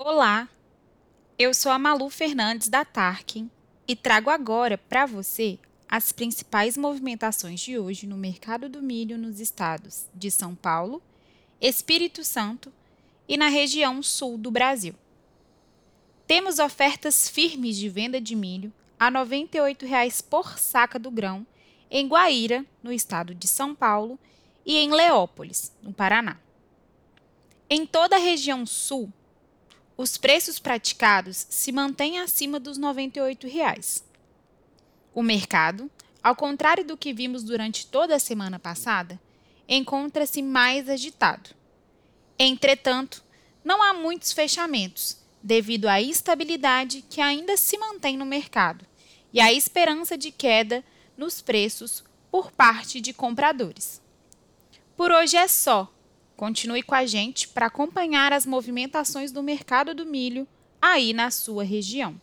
Olá, eu sou a Malu Fernandes da Tarkin e trago agora para você as principais movimentações de hoje no mercado do milho nos estados de São Paulo, Espírito Santo e na região sul do Brasil. Temos ofertas firmes de venda de milho a R$ 98,00 por saca do grão em Guaíra, no estado de São Paulo, e em Leópolis, no Paraná. Em toda a região sul, os preços praticados se mantêm acima dos 98 reais. O mercado, ao contrário do que vimos durante toda a semana passada, encontra-se mais agitado. Entretanto, não há muitos fechamentos, devido à instabilidade que ainda se mantém no mercado e à esperança de queda nos preços por parte de compradores. Por hoje é só. Continue com a gente para acompanhar as movimentações do mercado do milho aí na sua região.